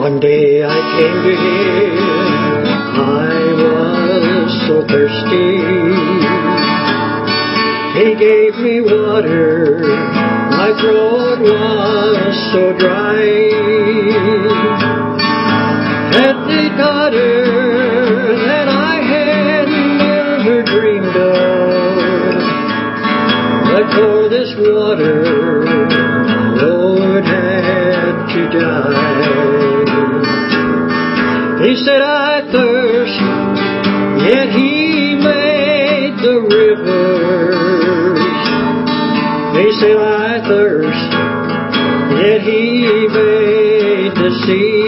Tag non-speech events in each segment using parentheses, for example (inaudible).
One day I came to him, I was so thirsty. He gave me water, my throat was so dry. At the daughter that I had never dreamed of, but for this water, He said, I thirst, yet He made the rivers. He said, I thirst, yet He made the sea.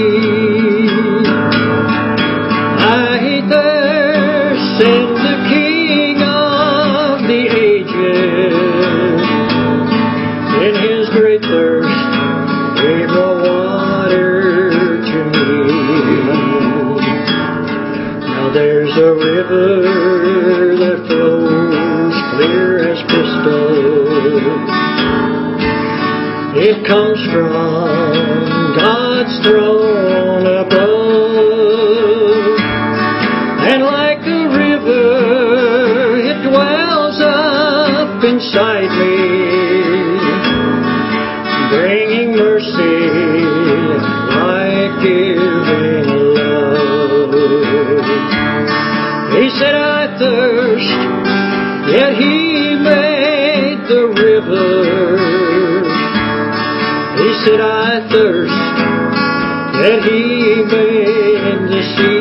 It comes from God's throne above. And like a river, it dwells up inside me bringing mercy, life-giving said, I thirst, yet He made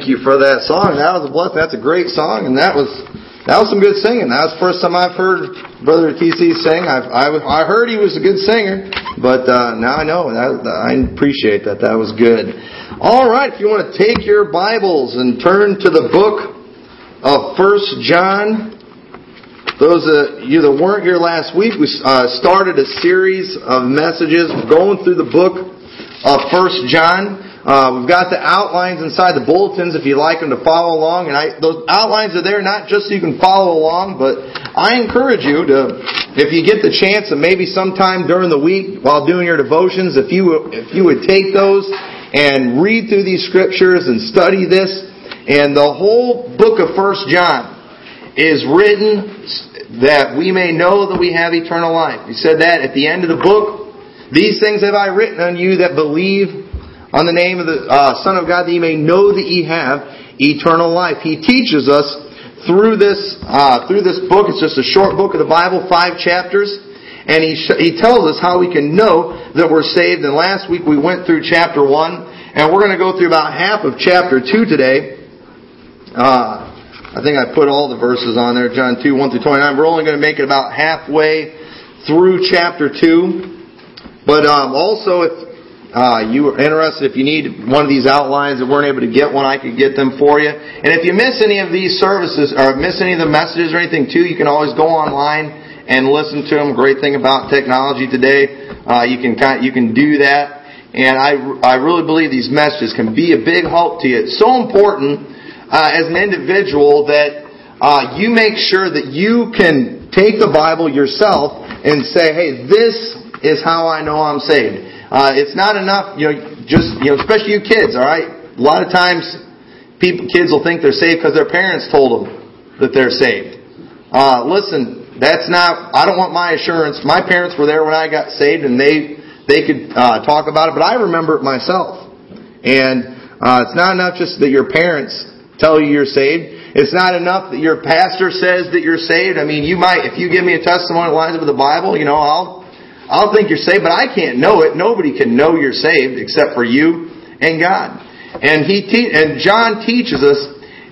Thank you for that song. That was a blessing. That's a great song, and that was that was some good singing. That was the first time I've heard Brother TC sing. I I heard he was a good singer, but uh, now I know. That, I appreciate that. That was good. All right, if you want to take your Bibles and turn to the book of First John. Those of you that weren't here last week, we uh, started a series of messages going through the book of First John. Uh, we've got the outlines inside the bulletins if you'd like them to follow along. And I, those outlines are there not just so you can follow along, but I encourage you to, if you get the chance, and maybe sometime during the week while doing your devotions, if you if you would take those and read through these scriptures and study this, and the whole book of First John is written that we may know that we have eternal life. He said that at the end of the book. These things have I written unto you that believe on the name of the uh, Son of God, that ye may know that ye have eternal life. He teaches us through this uh, through this book. It's just a short book of the Bible, five chapters, and he sh- he tells us how we can know that we're saved. And last week we went through chapter one, and we're going to go through about half of chapter two today. Uh, I think I put all the verses on there, John 2, 1 through 29. We're only going to make it about halfway through chapter 2. But um, also, if uh, you are interested, if you need one of these outlines and weren't able to get one, I could get them for you. And if you miss any of these services, or miss any of the messages or anything too, you can always go online and listen to them. Great thing about technology today, uh, you can kind you can do that. And I, I really believe these messages can be a big help to you. It's so important uh, as an individual that uh, you make sure that you can take the Bible yourself and say, hey, this is how I know I'm saved. Uh, it's not enough, you know, just, you know, especially you kids, alright? A lot of times, people, kids will think they're saved because their parents told them that they're saved. Uh, listen, that's not, I don't want my assurance. My parents were there when I got saved and they, they could, uh, talk about it, but I remember it myself. And, uh, it's not enough just that your parents tell you you're saved. It's not enough that your pastor says that you're saved. I mean, you might, if you give me a testimony that lines up with the Bible, you know, I'll, I'll think you're saved, but I can't know it. Nobody can know you're saved except for you and God. And he te- and John teaches us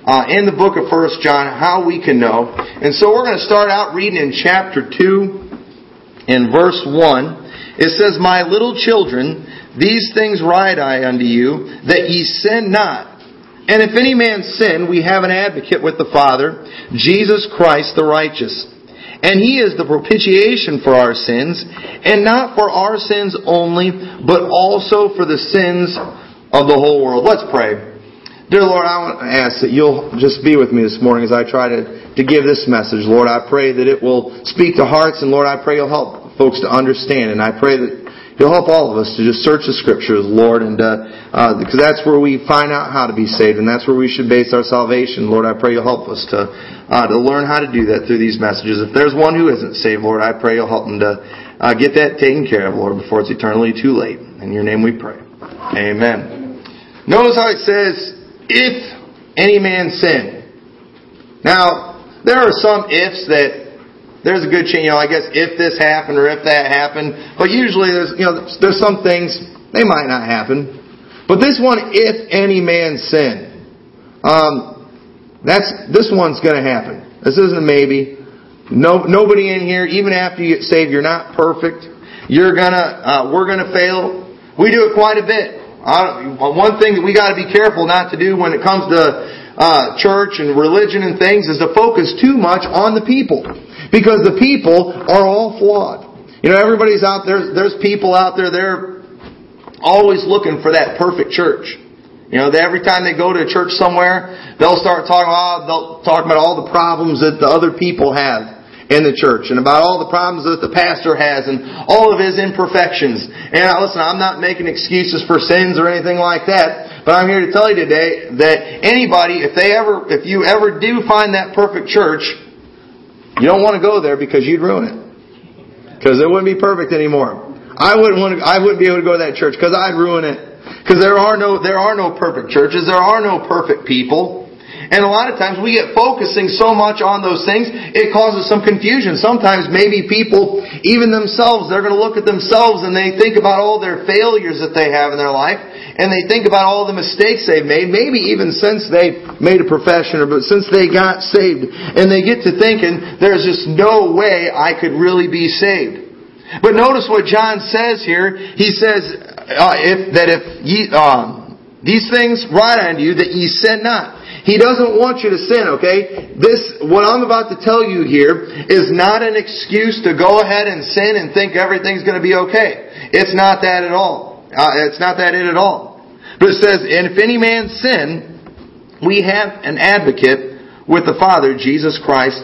uh, in the book of First John how we can know. And so we're going to start out reading in chapter 2 in verse 1. It says, My little children, these things write I unto you, that ye sin not. And if any man sin, we have an advocate with the Father, Jesus Christ the righteous. And he is the propitiation for our sins, and not for our sins only, but also for the sins of the whole world. Let's pray. Dear Lord, I want to ask that you'll just be with me this morning as I try to, to give this message. Lord, I pray that it will speak to hearts, and Lord, I pray you'll help folks to understand. And I pray that you'll help all of us to just search the Scriptures, Lord, and uh, uh, because that's where we find out how to be saved, and that's where we should base our salvation. Lord, I pray you'll help us to uh, to learn how to do that through these messages. If there's one who isn't saved, Lord, I pray you'll help them to uh, get that taken care of, Lord, before it's eternally too late. In your name we pray. Amen. Notice how it says, "If any man sin." Now, there are some ifs that there's a good chance, you know, I guess if this happened or if that happened. But usually there's, you know, there's some things, they might not happen. But this one, if any man sin, um, that's, this one's gonna happen. This isn't a maybe. No, nobody in here, even after you get saved, you're not perfect. You're gonna, uh, we're gonna fail. We do it quite a bit. One thing that we gotta be careful not to do when it comes to, uh, church and religion and things is to focus too much on the people. Because the people are all flawed. You know, everybody's out there, there's people out there, they're always looking for that perfect church. You know, they, every time they go to a church somewhere, they'll start talking about, they'll talk about all the problems that the other people have in the church and about all the problems that the pastor has and all of his imperfections. And uh, listen, I'm not making excuses for sins or anything like that, but I'm here to tell you today that anybody, if they ever, if you ever do find that perfect church, you don't want to go there because you'd ruin it. Because it wouldn't be perfect anymore. I wouldn't want to, I wouldn't be able to go to that church because I'd ruin it. Because there are no, there are no perfect churches. There are no perfect people. And a lot of times we get focusing so much on those things, it causes some confusion. Sometimes maybe people, even themselves, they're going to look at themselves and they think about all their failures that they have in their life, and they think about all the mistakes they've made, maybe even since they made a profession or since they got saved, and they get to thinking, there's just no way I could really be saved. But notice what John says here. He says uh, if, that if ye, um, these things write unto you, that ye sin not. He doesn't want you to sin, okay? This, what I'm about to tell you here is not an excuse to go ahead and sin and think everything's going to be okay. It's not that at all. Uh, it's not that it at all. But it says, and if any man sin, we have an advocate with the Father, Jesus Christ,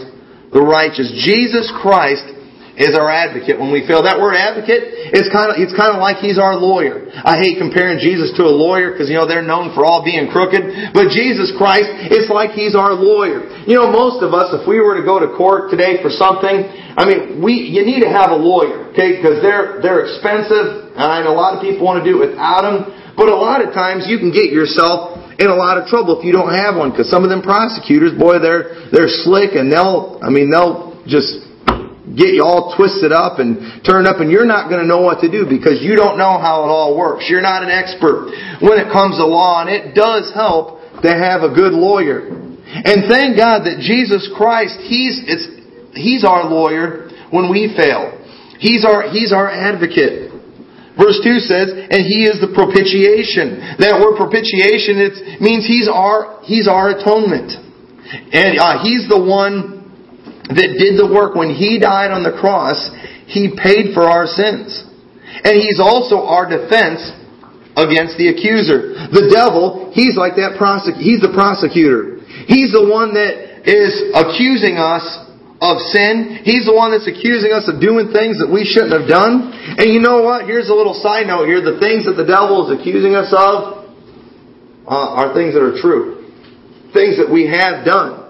the righteous. Jesus Christ is our advocate when we fail. That word advocate is kind of, it's kind of like he's our lawyer. I hate comparing Jesus to a lawyer because, you know, they're known for all being crooked. But Jesus Christ, it's like he's our lawyer. You know, most of us, if we were to go to court today for something, I mean, we, you need to have a lawyer, okay, because they're, they're expensive, and a lot of people want to do it without them. But a lot of times you can get yourself in a lot of trouble if you don't have one because some of them prosecutors, boy, they're, they're slick and they'll, I mean, they'll just get you all twisted up and turned up and you're not going to know what to do because you don't know how it all works. You're not an expert when it comes to law and it does help to have a good lawyer. And thank God that Jesus Christ, He's, it's, He's our lawyer when we fail. He's our, He's our advocate. Verse 2 says, and He is the propitiation. That word propitiation, it means He's our, He's our atonement. And uh, He's the one that did the work when He died on the cross, He paid for our sins. And He's also our defense against the accuser. The devil, he's like that prosec- he's the prosecutor. He's the one that is accusing us of sin. He's the one that's accusing us of doing things that we shouldn't have done. And you know what? Here's a little side note here. The things that the devil is accusing us of uh, are things that are true. Things that we have done.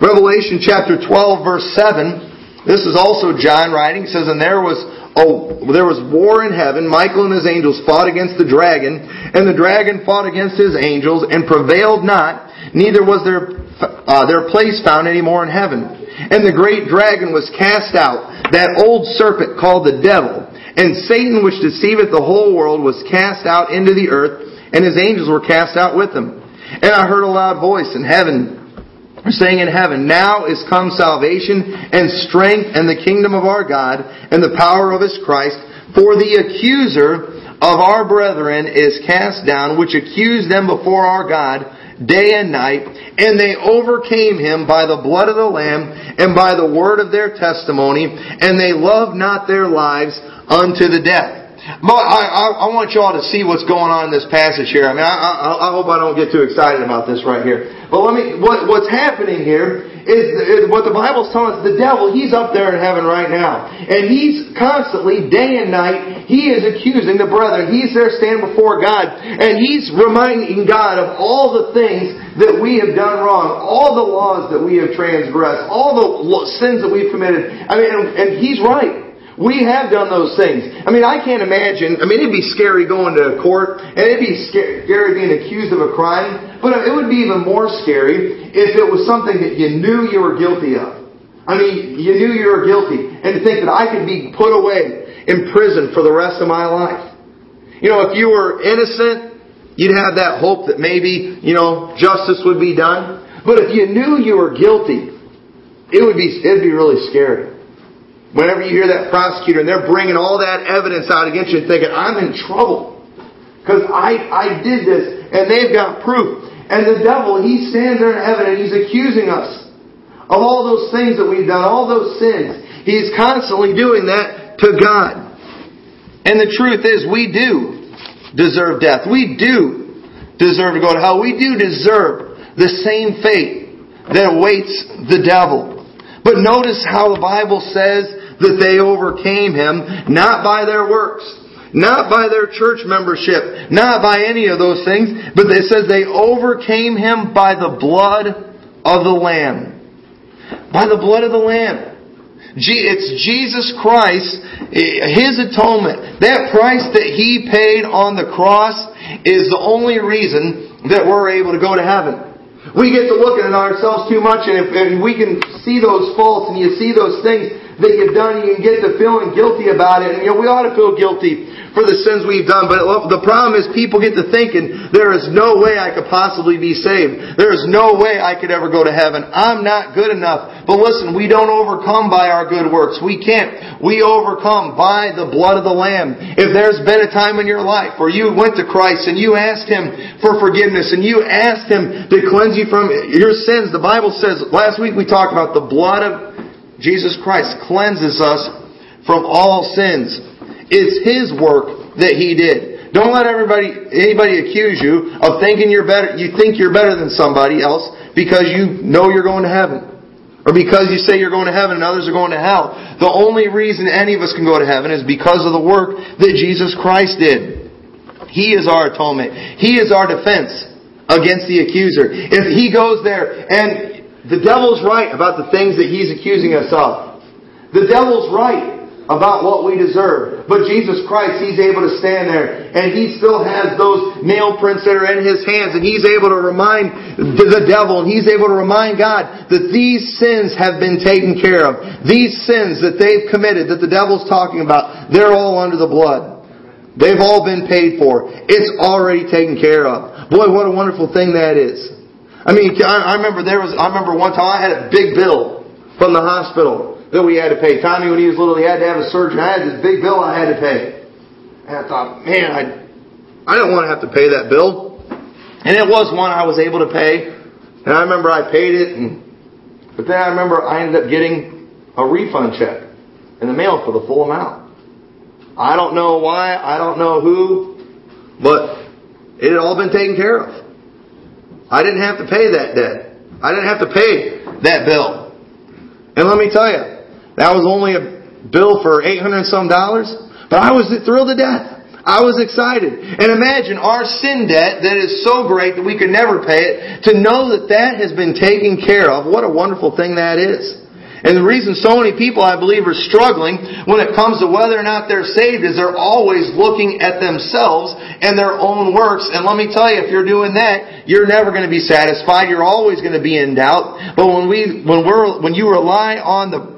Revelation chapter 12 verse 7, this is also John writing, says, And there was oh, there was war in heaven. Michael and his angels fought against the dragon, and the dragon fought against his angels and prevailed not, neither was their, uh, their place found any more in heaven. And the great dragon was cast out, that old serpent called the devil, and Satan which deceiveth the whole world was cast out into the earth, and his angels were cast out with him. And I heard a loud voice in heaven saying in heaven, Now is come salvation and strength and the kingdom of our God and the power of his Christ. For the accuser of our brethren is cast down, which accused them before our God day and night, and they overcame him by the blood of the Lamb and by the word of their testimony, and they loved not their lives unto the death. I, I, I want you all to see what's going on in this passage here. I mean, I, I, I hope I don't get too excited about this right here. But let me, what, what's happening here is, is what the Bible's telling us. The devil, he's up there in heaven right now. And he's constantly, day and night, he is accusing the brethren. He's there standing before God. And he's reminding God of all the things that we have done wrong. All the laws that we have transgressed. All the sins that we've committed. I mean, and, and he's right. We have done those things. I mean, I can't imagine. I mean, it'd be scary going to court, and it'd be scary being accused of a crime. But it would be even more scary if it was something that you knew you were guilty of. I mean, you knew you were guilty, and to think that I could be put away in prison for the rest of my life. You know, if you were innocent, you'd have that hope that maybe, you know, justice would be done. But if you knew you were guilty, it would be, it'd be really scary. Whenever you hear that prosecutor and they're bringing all that evidence out against you and thinking, I'm in trouble. Because I, I did this and they've got proof. And the devil, he stands there in heaven and he's accusing us of all those things that we've done, all those sins. He's constantly doing that to God. And the truth is, we do deserve death. We do deserve to go to hell. We do deserve the same fate that awaits the devil. But notice how the Bible says that they overcame him, not by their works, not by their church membership, not by any of those things, but it says they overcame him by the blood of the Lamb. By the blood of the Lamb. It's Jesus Christ, eh, His atonement. That price that He paid on the cross is the only reason that we're able to go to heaven. We get to looking at ourselves too much, and if and we can see those faults and you see those things, that you've done, you can get to feeling guilty about it. And you know, we ought to feel guilty for the sins we've done. But oh, the problem is people get to thinking, there is no way I could possibly be saved. There is no way I could ever go to heaven. I'm not good enough. But listen, we don't overcome by our good works. We can't. We overcome by the blood of the Lamb. If there's been a time in your life where you went to Christ and you asked Him for forgiveness and you asked Him to cleanse you from your sins, the Bible says, last week we talked about the blood of Jesus Christ cleanses us from all sins. It's His work that He did. Don't let everybody, anybody accuse you of thinking you're better, you think you're better than somebody else because you know you're going to heaven. Or because you say you're going to heaven and others are going to hell. The only reason any of us can go to heaven is because of the work that Jesus Christ did. He is our atonement. He is our defense against the accuser. If he goes there and the devil's right about the things that he's accusing us of. The devil's right about what we deserve. But Jesus Christ, He's able to stand there and He still has those nail prints that are in His hands and He's able to remind the devil and He's able to remind God that these sins have been taken care of. These sins that they've committed, that the devil's talking about, they're all under the blood. They've all been paid for. It's already taken care of. Boy, what a wonderful thing that is. I mean, I remember there was, I remember one time I had a big bill from the hospital that we had to pay. Tommy, when he was little, he had to have a surgery. I had this big bill I had to pay. And I thought, man, I, I don't want to have to pay that bill. And it was one I was able to pay. And I remember I paid it and, but then I remember I ended up getting a refund check in the mail for the full amount. I don't know why, I don't know who, but it had all been taken care of. I didn't have to pay that debt. I didn't have to pay that bill. And let me tell you, that was only a bill for 800 some dollars, but I was thrilled to death. I was excited. And imagine our sin debt that is so great that we could never pay it, to know that that has been taken care of. What a wonderful thing that is. And the reason so many people, I believe, are struggling when it comes to whether or not they're saved is they're always looking at themselves and their own works. And let me tell you, if you're doing that, you're never going to be satisfied. You're always going to be in doubt. But when we, when we're, when you rely on the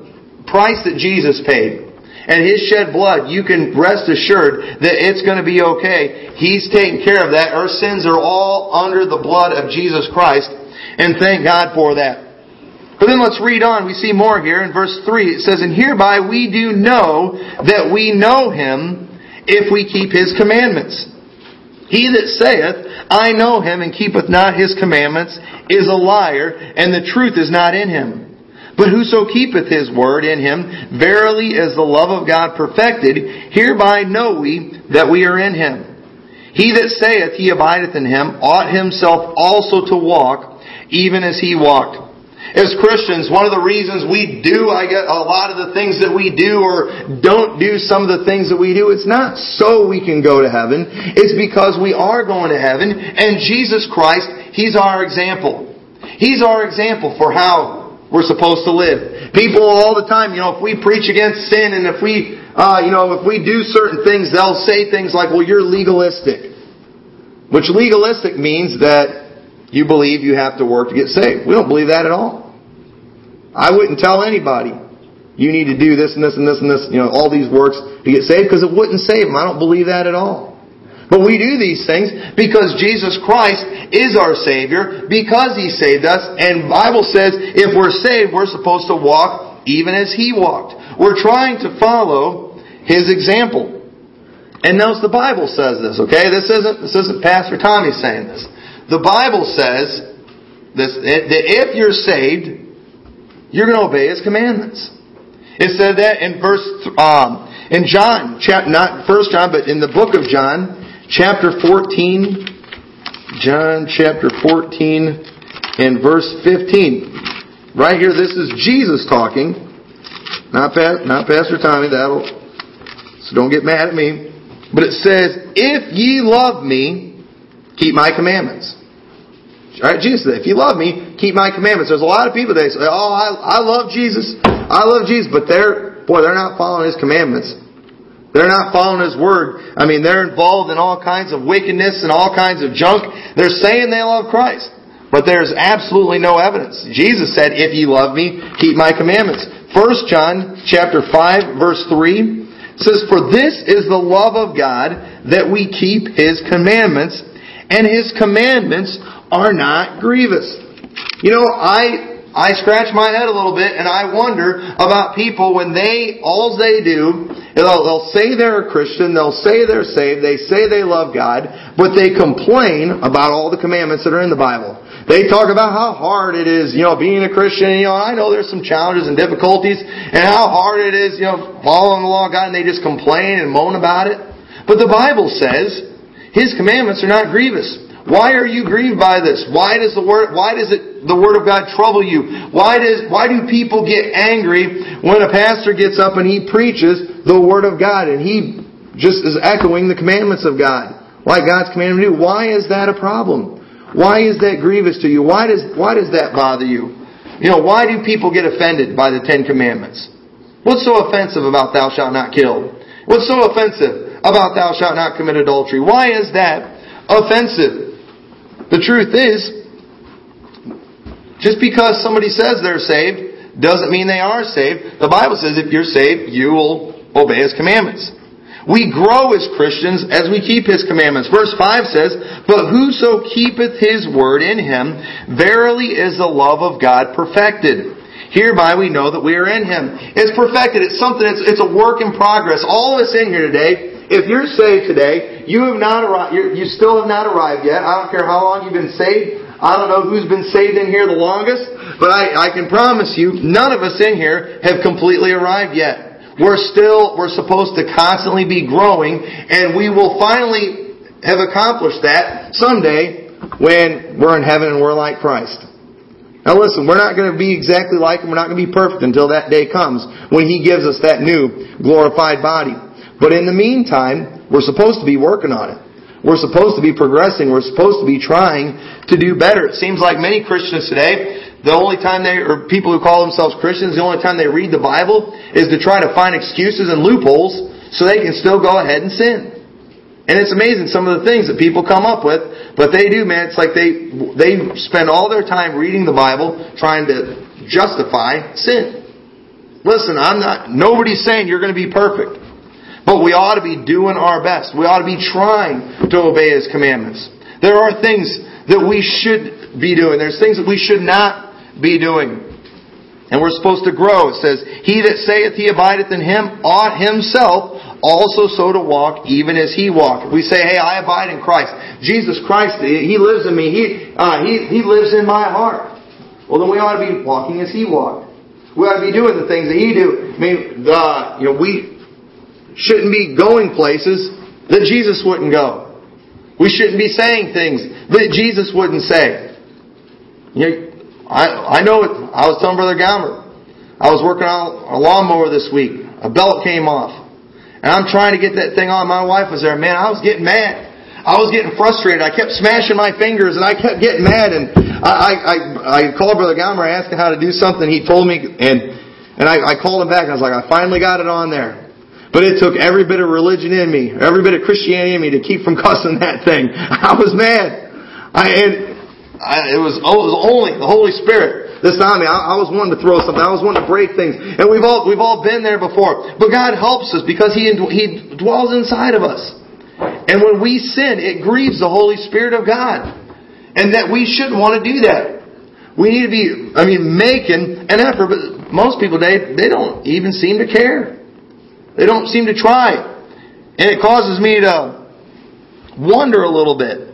price that Jesus paid, and His shed blood, you can rest assured that it's going to be okay. He's taking care of that. Our sins are all under the blood of Jesus Christ, and thank God for that. But then let's read on. We see more here in verse 3. It says, And hereby we do know that we know Him if we keep His commandments. He that saith, I know Him and keepeth not His commandments is a liar, and the truth is not in him. But whoso keepeth his word in him, verily is the love of God perfected, hereby know we that we are in him. He that saith he abideth in him ought himself also to walk, even as he walked. As Christians, one of the reasons we do, I get a lot of the things that we do or don't do some of the things that we do, it's not so we can go to heaven. It's because we are going to heaven and Jesus Christ, He's our example. He's our example for how we're supposed to live. People all the time, you know, if we preach against sin and if we, uh, you know, if we do certain things, they'll say things like, well, you're legalistic. Which legalistic means that you believe you have to work to get saved. We don't believe that at all. I wouldn't tell anybody, you need to do this and this and this and this, you know, all these works to get saved because it wouldn't save them. I don't believe that at all. But we do these things because Jesus Christ is our Savior, because He saved us, and Bible says if we're saved, we're supposed to walk even as He walked. We're trying to follow His example. And notice the Bible says this, okay? This isn't, this isn't Pastor Tommy saying this. The Bible says this, that if you're saved, you're going to obey His commandments. It said that in verse, um, in John, chap, not First John, but in the book of John, chapter 14, John chapter 14 and verse 15. Right here, this is Jesus talking, not, not Pastor Tommy, that'll, so don't get mad at me. But it says, if ye love me, keep my commandments. All right, Jesus said, if you love me, keep my commandments. There's a lot of people that say, oh, I, I love Jesus. I love Jesus. But they're, boy, they're not following His commandments. They're not following His Word. I mean, they're involved in all kinds of wickedness and all kinds of junk. They're saying they love Christ. But there's absolutely no evidence. Jesus said, if you love me, keep my commandments. 1 John chapter 5 verse 3 says, For this is the love of God, that we keep His commandments, and His commandments are not grievous. You know, I I scratch my head a little bit and I wonder about people when they all they do they'll, they'll say they're a Christian, they'll say they're saved, they say they love God, but they complain about all the commandments that are in the Bible. They talk about how hard it is, you know, being a Christian. You know, I know there's some challenges and difficulties, and how hard it is, you know, following the law of God, and they just complain and moan about it. But the Bible says His commandments are not grievous. Why are you grieved by this? Why does the word why does it the word of God trouble you? Why does why do people get angry when a pastor gets up and he preaches the word of God and he just is echoing the commandments of God like God's commanded to do? Why is that a problem? Why is that grievous to you? Why does why does that bother you? You know, why do people get offended by the Ten Commandments? What's so offensive about thou shalt not kill? What's so offensive about thou shalt not commit adultery? Why is that offensive? The truth is, just because somebody says they're saved doesn't mean they are saved. The Bible says if you're saved, you will obey His commandments. We grow as Christians as we keep His commandments. Verse 5 says, But whoso keepeth His word in him, verily is the love of God perfected. Hereby we know that we are in Him. It's perfected. It's something, it's, it's a work in progress. All of us in here today, if you're saved today, you have not arrived, you still have not arrived yet. I don't care how long you've been saved. I don't know who's been saved in here the longest, but I, I can promise you, none of us in here have completely arrived yet. We're still, we're supposed to constantly be growing, and we will finally have accomplished that someday when we're in heaven and we're like Christ. Now listen, we're not going to be exactly like Him. We're not going to be perfect until that day comes when He gives us that new glorified body. But in the meantime, we're supposed to be working on it. We're supposed to be progressing. We're supposed to be trying to do better. It seems like many Christians today, the only time they, or people who call themselves Christians, the only time they read the Bible is to try to find excuses and loopholes so they can still go ahead and sin. And it's amazing some of the things that people come up with, but they do, man. It's like they, they spend all their time reading the Bible trying to justify sin. Listen, I'm not, nobody's saying you're going to be perfect. But we ought to be doing our best. We ought to be trying to obey His commandments. There are things that we should be doing. There's things that we should not be doing. And we're supposed to grow. It says, He that saith he abideth in him ought himself also so to walk even as he walked. We say, hey, I abide in Christ. Jesus Christ, He lives in me. He, uh, he, he lives in my heart. Well, then we ought to be walking as He walked. We ought to be doing the things that He do. I mean, the, you know, we shouldn't be going places that Jesus wouldn't go. We shouldn't be saying things that Jesus wouldn't say. You know, I, I know it. I was telling Brother Galmer, I was working on a lawnmower this week. A belt came off. And I'm trying to get that thing on. My wife was there. Man, I was getting mad. I was getting frustrated. I kept smashing my fingers and I kept getting mad. And I, I, I called Brother Galmer. I asked him how to do something. He told me, and, and I, I called him back and I was like, I finally got it on there. But it took every bit of religion in me, every bit of Christianity in me to keep from (laughs) cussing that thing. I was mad. I, and I, it was, it was only the Holy Spirit that's on me. I, I was wanting to throw something. I was wanting to break things. And we've all, we've all been there before. But God helps us because He, He dwells inside of us. And when we sin, it grieves the Holy Spirit of God. And that we shouldn't want to do that. We need to be, I mean, making an effort, but most people today, they don't even seem to care. They don't seem to try. And it causes me to wonder a little bit.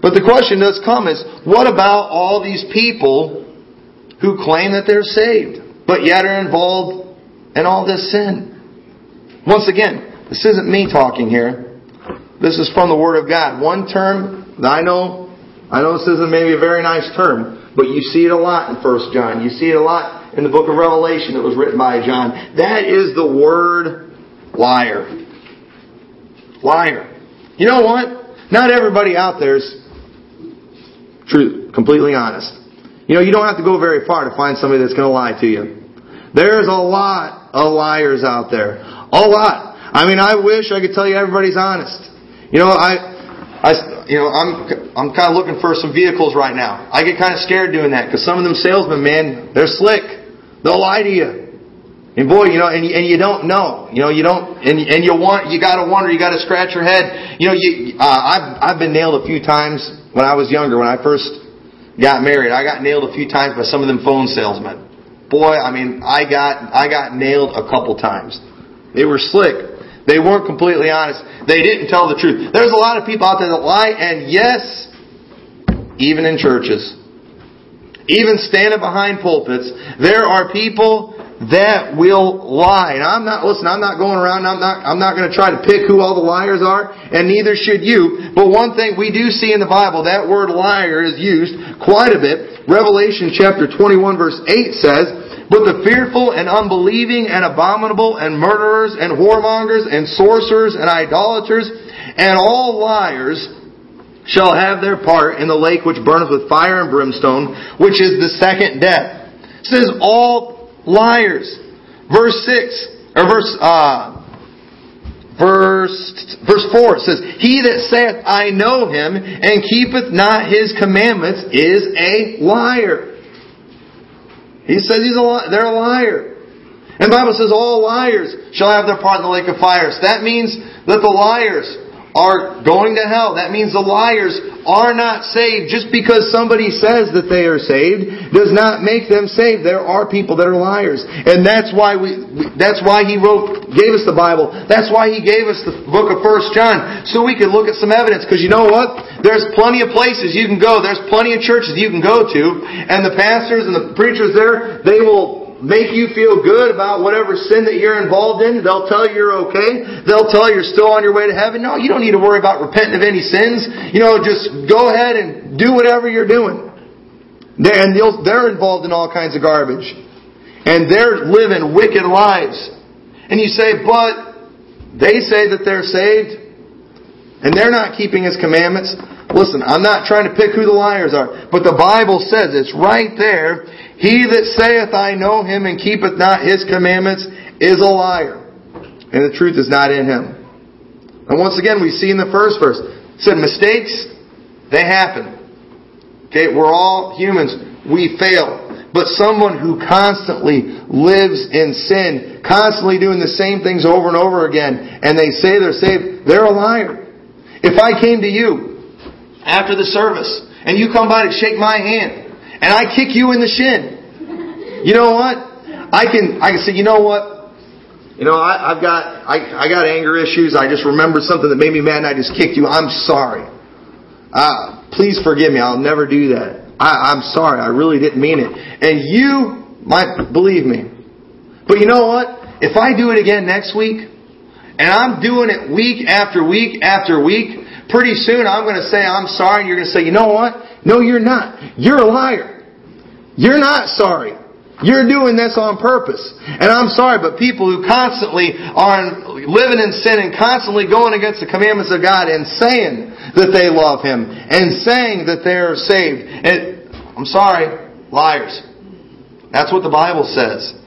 But the question does come is, what about all these people who claim that they're saved, but yet are involved in all this sin? Once again, this isn't me talking here. This is from the Word of God. One term that I know, I know this isn't maybe a very nice term, but you see it a lot in First John. You see it a lot in the book of Revelation that was written by John. That is the word liar. Liar. You know what? Not everybody out there is true, completely honest. You know, you don't have to go very far to find somebody that's going to lie to you. There's a lot of liars out there. A lot. I mean, I wish I could tell you everybody's honest. You know, I, I, you know, I'm, I'm kind of looking for some vehicles right now. I get kind of scared doing that because some of them salesmen, man, they're slick. They'll lie to you. And boy, you know, and, and you don't know, you know, you don't, and, and you want, you gotta wonder, you gotta scratch your head. You know, you, uh, I've, I've been nailed a few times when I was younger, when I first got married. I got nailed a few times by some of them phone salesmen. Boy, I mean, I got, I got nailed a couple times. They were slick. They weren't completely honest. They didn't tell the truth. There's a lot of people out there that lie, and yes, even in churches even standing behind pulpits, there are people that will lie. And I'm not, listen, I'm not going around, I'm not, I'm not going to try to pick who all the liars are, and neither should you. But one thing we do see in the Bible, that word liar is used quite a bit. Revelation chapter 21 verse 8 says, But the fearful and unbelieving and abominable and murderers and whoremongers and sorcerers and idolaters and all liars shall have their part in the lake which burneth with fire and brimstone, which is the second death. It says all liars. Verse six or verse uh, verse verse four it says, "He that saith, I know him, and keepeth not his commandments, is a liar." He says he's a they're a liar. And the Bible says all liars shall have their part in the lake of fire. So that means that the liars are going to hell. That means the liars are not saved. Just because somebody says that they are saved does not make them saved. There are people that are liars. And that's why we, that's why he wrote, gave us the Bible. That's why he gave us the book of First John. So we could look at some evidence. Because you know what? There's plenty of places you can go. There's plenty of churches you can go to. And the pastors and the preachers there, they will make you feel good about whatever sin that you're involved in. They'll tell you you're okay. They'll tell you you're still on your way to heaven. No, you don't need to worry about repenting of any sins. You know, just go ahead and do whatever you're doing. And they're involved in all kinds of garbage. And they're living wicked lives. And you say, but they say that they're saved. And they're not keeping His commandments. Listen, I'm not trying to pick who the liars are, but the Bible says it's right there he that saith, I know him, and keepeth not his commandments, is a liar. And the truth is not in him. And once again, we see in the first verse, said mistakes, they happen. Okay, we're all humans. We fail. But someone who constantly lives in sin, constantly doing the same things over and over again, and they say they're saved, they're a liar. If I came to you after the service and you come by to shake my hand and I kick you in the shin, you know what? I can I can say, you know what? You know, I, I've got I, I got anger issues. I just remembered something that made me mad and I just kicked you. I'm sorry. Uh, please forgive me. I'll never do that. I, I'm sorry. I really didn't mean it. And you might believe me. But you know what? If I do it again next week, and I'm doing it week after week after week, pretty soon I'm going to say, I'm sorry, and you're going to say, you know what? No, you're not. You're a liar. You're not sorry. You're doing this on purpose. And I'm sorry, but people who constantly are living in sin and constantly going against the commandments of God and saying that they love Him and saying that they're saved, and I'm sorry, liars. That's what the Bible says.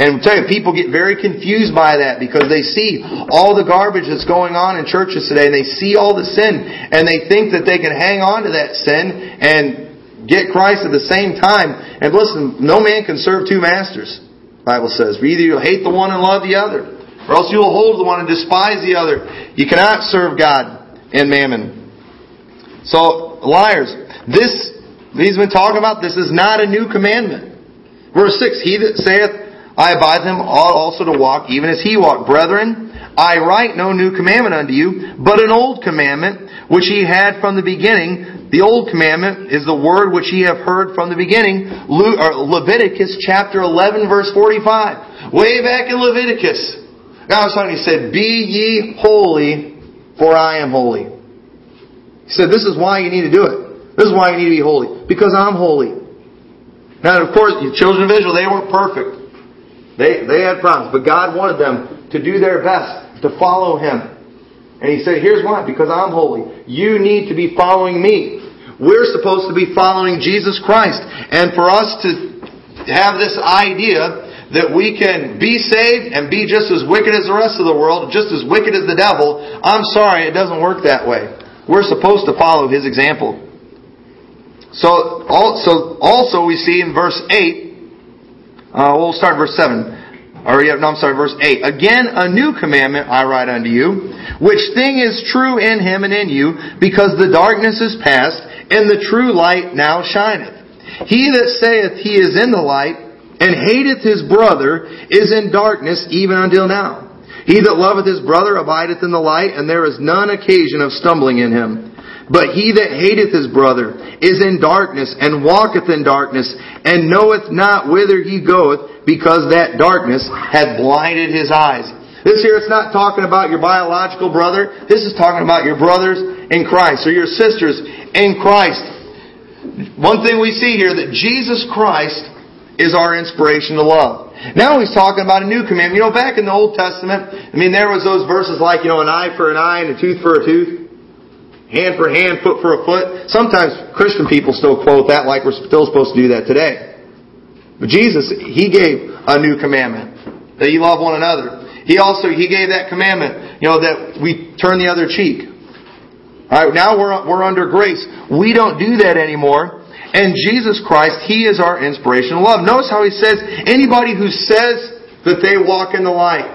And I tell you, people get very confused by that because they see all the garbage that's going on in churches today and they see all the sin and they think that they can hang on to that sin and get Christ at the same time. And listen, no man can serve two masters. Bible says. Either you'll hate the one and love the other, or else you'll hold the one and despise the other. You cannot serve God and mammon. So, liars. This, he's been talking about, this is not a new commandment. Verse 6, He that saith, I abide them ought also to walk, even as he walked. Brethren, I write no new commandment unto you, but an old commandment, which ye had from the beginning, the old commandment is the word which ye have heard from the beginning, Leviticus chapter 11 verse 45. Way back in Leviticus, God was talking, He said, Be ye holy, for I am holy. He said, This is why you need to do it. This is why you need to be holy. Because I'm holy. Now, of course, the children of Israel, they weren't perfect. They, they had problems, but God wanted them to do their best to follow Him. And He said, here's why, because I'm holy. You need to be following me. We're supposed to be following Jesus Christ. And for us to have this idea that we can be saved and be just as wicked as the rest of the world, just as wicked as the devil, I'm sorry, it doesn't work that way. We're supposed to follow his example. So also, also we see in verse 8, uh, we'll start verse 7. Or, no, I'm sorry, verse 8. Again, a new commandment I write unto you, which thing is true in him and in you, because the darkness is past, and the true light now shineth. He that saith he is in the light, and hateth his brother, is in darkness even until now. He that loveth his brother abideth in the light, and there is none occasion of stumbling in him. But he that hateth his brother is in darkness, and walketh in darkness, and knoweth not whither he goeth, because that darkness hath blinded his eyes. This here, it's not talking about your biological brother. This is talking about your brothers in Christ, or your sisters in Christ. One thing we see here, that Jesus Christ is our inspiration to love. Now he's talking about a new commandment. You know, back in the Old Testament, I mean, there was those verses like, you know, an eye for an eye and a tooth for a tooth hand for hand, foot for a foot. Sometimes Christian people still quote that like we're still supposed to do that today. But Jesus, He gave a new commandment that you love one another. He also He gave that commandment, you know, that we turn the other cheek. All right, now we're we're under grace. We don't do that anymore. And Jesus Christ, He is our inspiration of love. Notice how He says, anybody who says that they walk in the light,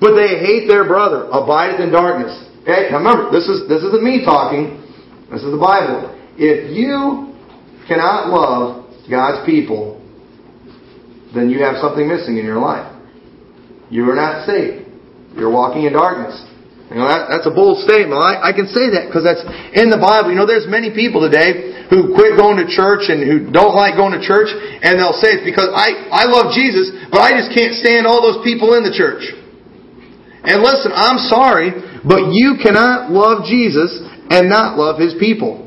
but they hate their brother, abideth in darkness. Okay, now remember, this is this isn't me talking. This is the Bible. If you cannot love God's people, then you have something missing in your life. You are not saved. You're walking in darkness. You know, that, that's a bold statement. I, I can say that because that's in the Bible. You know, there's many people today who quit going to church and who don't like going to church, and they'll say it's because I, I love Jesus, but I just can't stand all those people in the church. And listen, I'm sorry, but you cannot love Jesus and not love His people.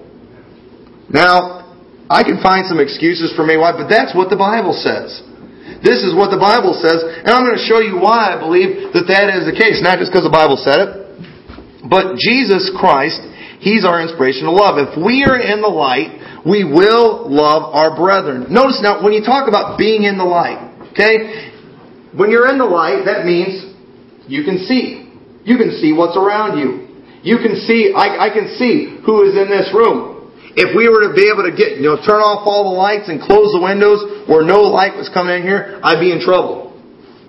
Now, I can find some excuses for me why, but that's what the Bible says. This is what the Bible says, and I'm going to show you why I believe that that is the case. Not just because the Bible said it, but Jesus Christ, He's our inspiration to love. If we are in the light, we will love our brethren. Notice now, when you talk about being in the light, okay, when you're in the light, that means you can see. You can see what's around you. You can see, I, I can see who is in this room. if we were to be able to get, you know, turn off all the lights and close the windows where no light was coming in here, I'd be in trouble.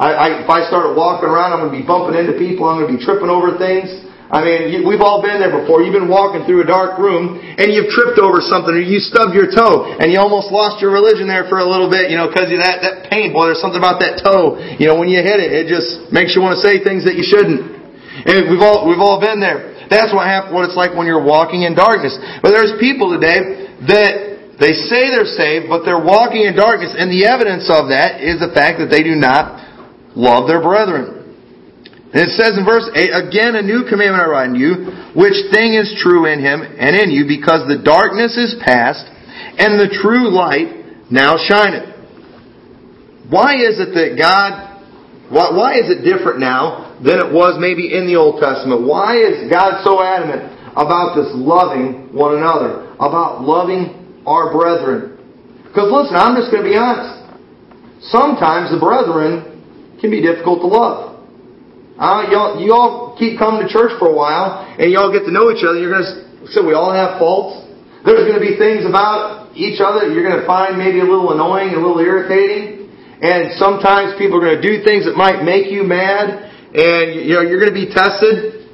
I, I, if I started walking around, I'm going to be bumping into people. I'm going to be tripping over things. I mean, we've all been there before. You've been walking through a dark room and you've tripped over something or you stubbed your toe and you almost lost your religion there for a little bit, you know, because of that, that pain. Boy, there's something about that toe. You know, when you hit it, it just makes you want to say things that you shouldn't. And we've all, we've all been there. That's what what it's like when you're walking in darkness. But there's people today that they say they're saved, but they're walking in darkness, and the evidence of that is the fact that they do not love their brethren. And it says in verse 8, again a new commandment I write unto you, which thing is true in him and in you, because the darkness is past, and the true light now shineth. Why is it that God, why is it different now than it was maybe in the Old Testament? Why is God so adamant about this loving one another, about loving our brethren? Because listen, I'm just going to be honest. Sometimes the brethren can be difficult to love. Uh, y'all, you all keep coming to church for a while, and y'all get to know each other. You're going to, so we all have faults. There's going to be things about each other you're going to find maybe a little annoying, a little irritating. And sometimes people are going to do things that might make you mad, and you know you're going to be tested.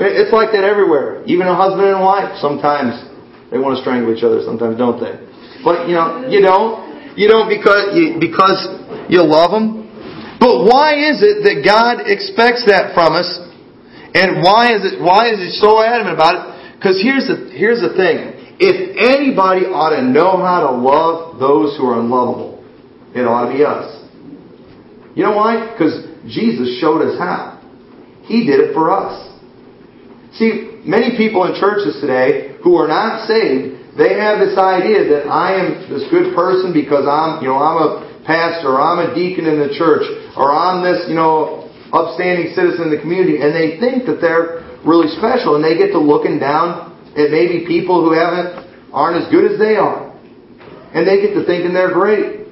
It's like that everywhere. Even a husband and wife, sometimes they want to strangle each other. Sometimes don't they? But you know, you don't. You don't because you, because you love them. But why is it that God expects that from us? And why is it why is he so adamant about it? Because here's the here's the thing. If anybody ought to know how to love those who are unlovable, it ought to be us. You know why? Because Jesus showed us how. He did it for us. See, many people in churches today who are not saved, they have this idea that I am this good person because I'm, you know, I'm a pastor, or I'm a deacon in the church, or I'm this, you know, upstanding citizen in the community, and they think that they're really special, and they get to looking down at maybe people who haven't aren't as good as they are, and they get to thinking they're great.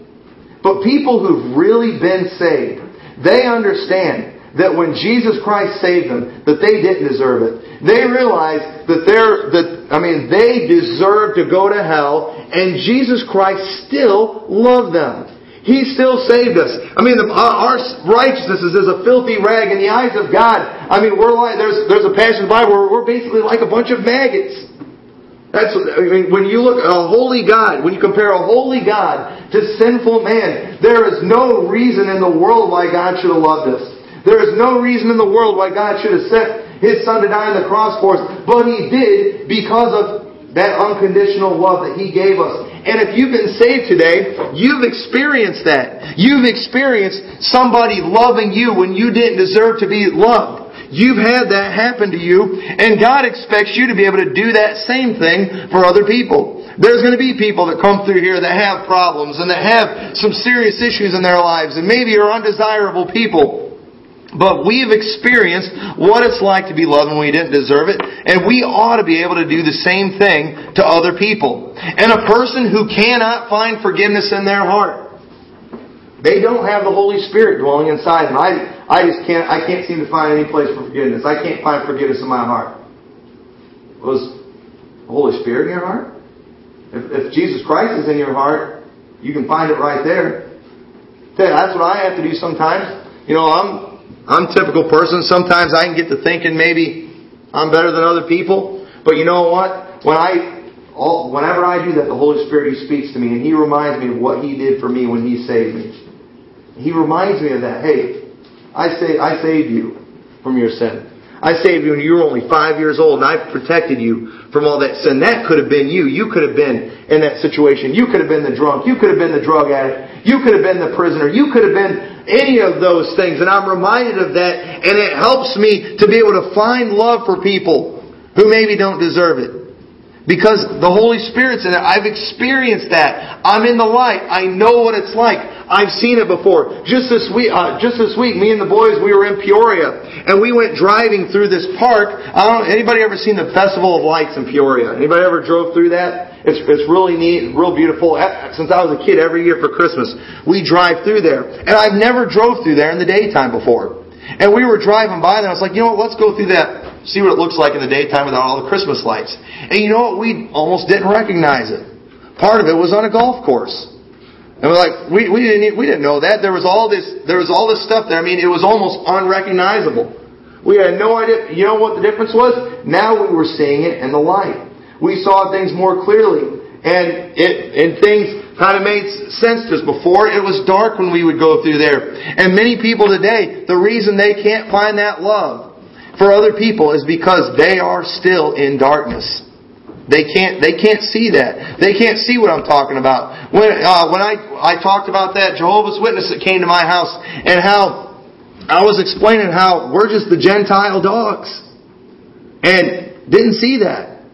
But people who've really been saved, they understand that when Jesus Christ saved them, that they didn't deserve it. They realize that they're that I mean they deserve to go to hell, and Jesus Christ still loved them. He still saved us. I mean, our righteousness is as a filthy rag in the eyes of God. I mean, we're like there's there's a passage in the Bible where we're basically like a bunch of maggots. That's I mean, when you look at a holy God, when you compare a holy God to sinful man, there is no reason in the world why God should have loved us. There is no reason in the world why God should have sent His Son to die on the cross for us, but He did because of that unconditional love that He gave us. And if you've been saved today, you've experienced that. You've experienced somebody loving you when you didn't deserve to be loved. You've had that happen to you, and God expects you to be able to do that same thing for other people. There's going to be people that come through here that have problems and that have some serious issues in their lives and maybe are undesirable people. But we've experienced what it's like to be loved when we didn't deserve it, and we ought to be able to do the same thing to other people. And a person who cannot find forgiveness in their heart, they don't have the Holy Spirit dwelling inside them. I, I just can't, I can't seem to find any place for forgiveness. I can't find forgiveness in my heart. Was the Holy Spirit in your heart? If, if Jesus Christ is in your heart, you can find it right there. That's what I have to do sometimes. You know, I'm I'm a typical person. Sometimes I can get to thinking maybe I'm better than other people. But you know what? When I, all, whenever I do that, the Holy Spirit He speaks to me and He reminds me of what He did for me when He saved me. He reminds me of that. Hey, I say I saved you from your sin. I saved you when you were only five years old, and I protected you from all that sin. That could have been you. You could have been in that situation. You could have been the drunk. You could have been the drug addict. You could have been the prisoner. You could have been any of those things. And I'm reminded of that, and it helps me to be able to find love for people who maybe don't deserve it. Because the Holy Spirit's in it. I've experienced that. I'm in the light. I know what it's like. I've seen it before. Just this week, uh, just this week, me and the boys, we were in Peoria, and we went driving through this park. I don't anybody ever seen the Festival of Lights in Peoria? Anybody ever drove through that? It's, it's really neat, real beautiful. Since I was a kid, every year for Christmas, we drive through there. And I've never drove through there in the daytime before. And we were driving by there, I was like, you know what, let's go through that see what it looks like in the daytime without all the Christmas lights. And you know what? We almost didn't recognize it. Part of it was on a golf course. And we're like, we, we didn't we didn't know that. There was all this there was all this stuff there. I mean, it was almost unrecognizable. We had no idea. You know what the difference was? Now we were seeing it in the light. We saw things more clearly. And it and things kind of made sense to us. Before it was dark when we would go through there. And many people today, the reason they can't find that love for other people is because they are still in darkness. They can't. They can't see that. They can't see what I'm talking about. When uh, when I I talked about that Jehovah's Witness that came to my house and how I was explaining how we're just the Gentile dogs, and didn't see that.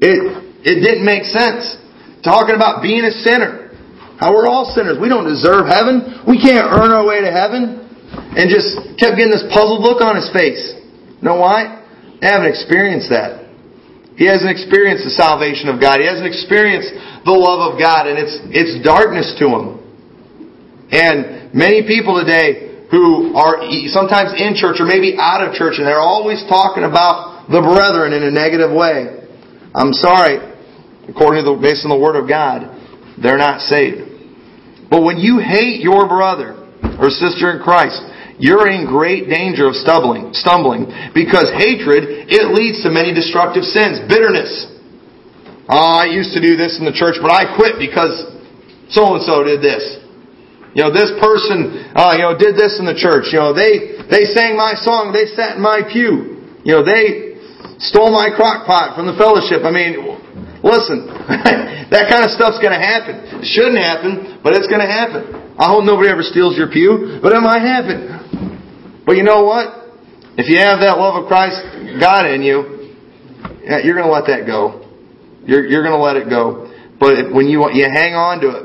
It it didn't make sense. Talking about being a sinner, how we're all sinners. We don't deserve heaven. We can't earn our way to heaven. And just kept getting this puzzled look on his face. You know why? They haven't experienced that. He hasn't experienced the salvation of God. He hasn't experienced the love of God, and it's it's darkness to him. And many people today who are sometimes in church or maybe out of church, and they're always talking about the brethren in a negative way. I'm sorry, according to the based on the Word of God, they're not saved. But when you hate your brother or sister in Christ, you're in great danger of stumbling, stumbling because hatred, it leads to many destructive sins. Bitterness. Oh, I used to do this in the church, but I quit because so and so did this. You know, this person, uh, you know, did this in the church. You know, they, they sang my song, they sat in my pew. You know, they stole my crock pot from the fellowship. I mean, listen, (laughs) that kind of stuff's gonna happen. It shouldn't happen, but it's gonna happen. I hope nobody ever steals your pew, but it might happen. But you know what? If you have that love of Christ, God in you, eh, you're going to let that go. You're, you're going to let it go. But when you you hang on to it,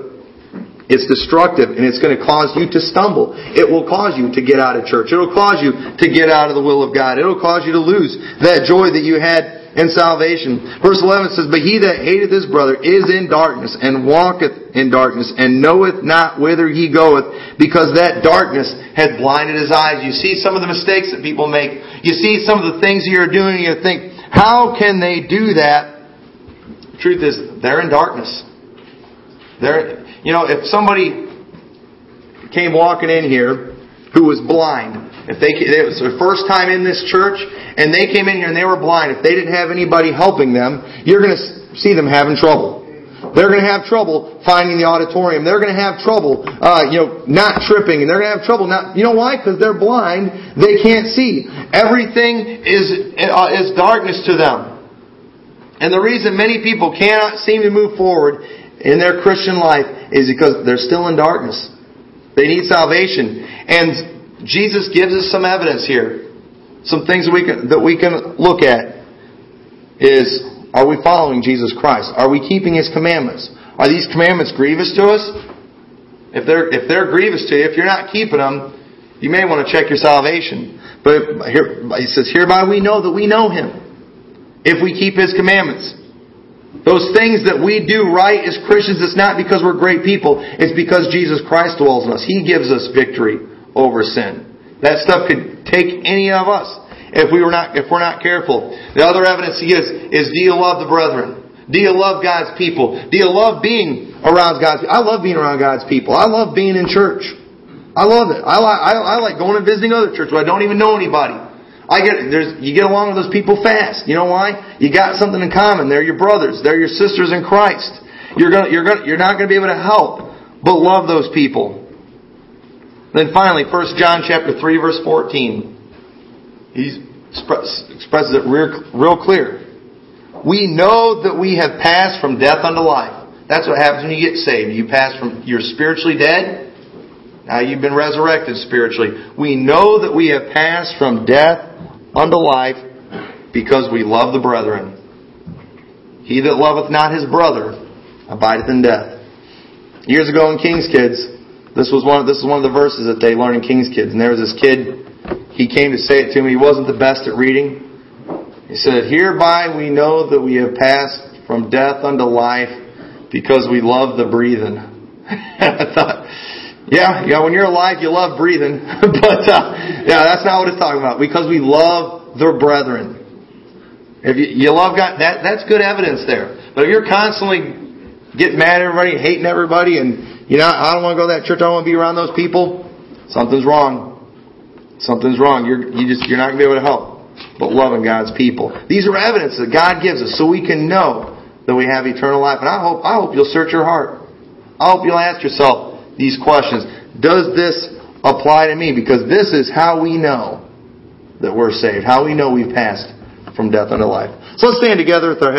it's destructive and it's going to cause you to stumble. It will cause you to get out of church. It will cause you to get out of the will of God. It will cause you to lose that joy that you had in salvation. Verse 11 says, But he that hateth his brother is in darkness, and walketh in darkness, and knoweth not whither he goeth, because that darkness hath blinded his eyes. You see some of the mistakes that people make. You see some of the things you're doing, and you think, how can they do that? The truth is, they're in darkness. They're, you know, if somebody came walking in here who was blind, if they it was their first time in this church and they came in here and they were blind, if they didn't have anybody helping them, you're going to see them having trouble. They're going to have trouble finding the auditorium. They're going to have trouble, uh, you know, not tripping, and they're going to have trouble not. You know why? Because they're blind. They can't see. Everything is uh, is darkness to them. And the reason many people cannot seem to move forward in their Christian life is because they're still in darkness. They need salvation. And Jesus gives us some evidence here. Some things that we can, that we can look at is, are we following Jesus Christ? Are we keeping His commandments? Are these commandments grievous to us? If they're, if they're grievous to you, if you're not keeping them, you may want to check your salvation. But here, he says, hereby we know that we know Him. If we keep His commandments. Those things that we do right as Christians, it's not because we're great people. It's because Jesus Christ dwells in us. He gives us victory over sin. That stuff could take any of us if we were not if we're not careful. The other evidence he gives is do you love the brethren? Do you love God's people? Do you love being around God's people? I love being around God's people. I love being in church. I love it. I like I, I like going and visiting other churches where I don't even know anybody. I get there's you get along with those people fast. You know why? You got something in common. They're your brothers. They're your sisters in Christ. You're gonna you're gonna you're not gonna be able to help but love those people. Then finally, 1 John chapter 3 verse 14. He expresses it real, real clear. We know that we have passed from death unto life. That's what happens when you get saved. You pass from, you're spiritually dead. Now you've been resurrected spiritually. We know that we have passed from death unto life because we love the brethren. He that loveth not his brother abideth in death. Years ago in King's Kids, this was one. This is one of the verses that they learn in King's Kids. And there was this kid. He came to say it to me. He wasn't the best at reading. He said, "Hereby we know that we have passed from death unto life, because we love the breathing." (laughs) I thought, yeah, yeah. When you're alive, you love breathing. (laughs) but uh, yeah, that's not what it's talking about. Because we love the brethren. If you, you love God, that that's good evidence there. But if you're constantly getting mad at everybody, hating everybody, and you know I don't want to go to that church, I don't want to be around those people, something's wrong. Something's wrong. You're you just you're not gonna be able to help. But loving God's people. These are evidence that God gives us so we can know that we have eternal life. And I hope I hope you'll search your heart. I hope you'll ask yourself these questions. Does this apply to me? Because this is how we know that we're saved. How we know we've passed from death unto life. So let's stand together with our heads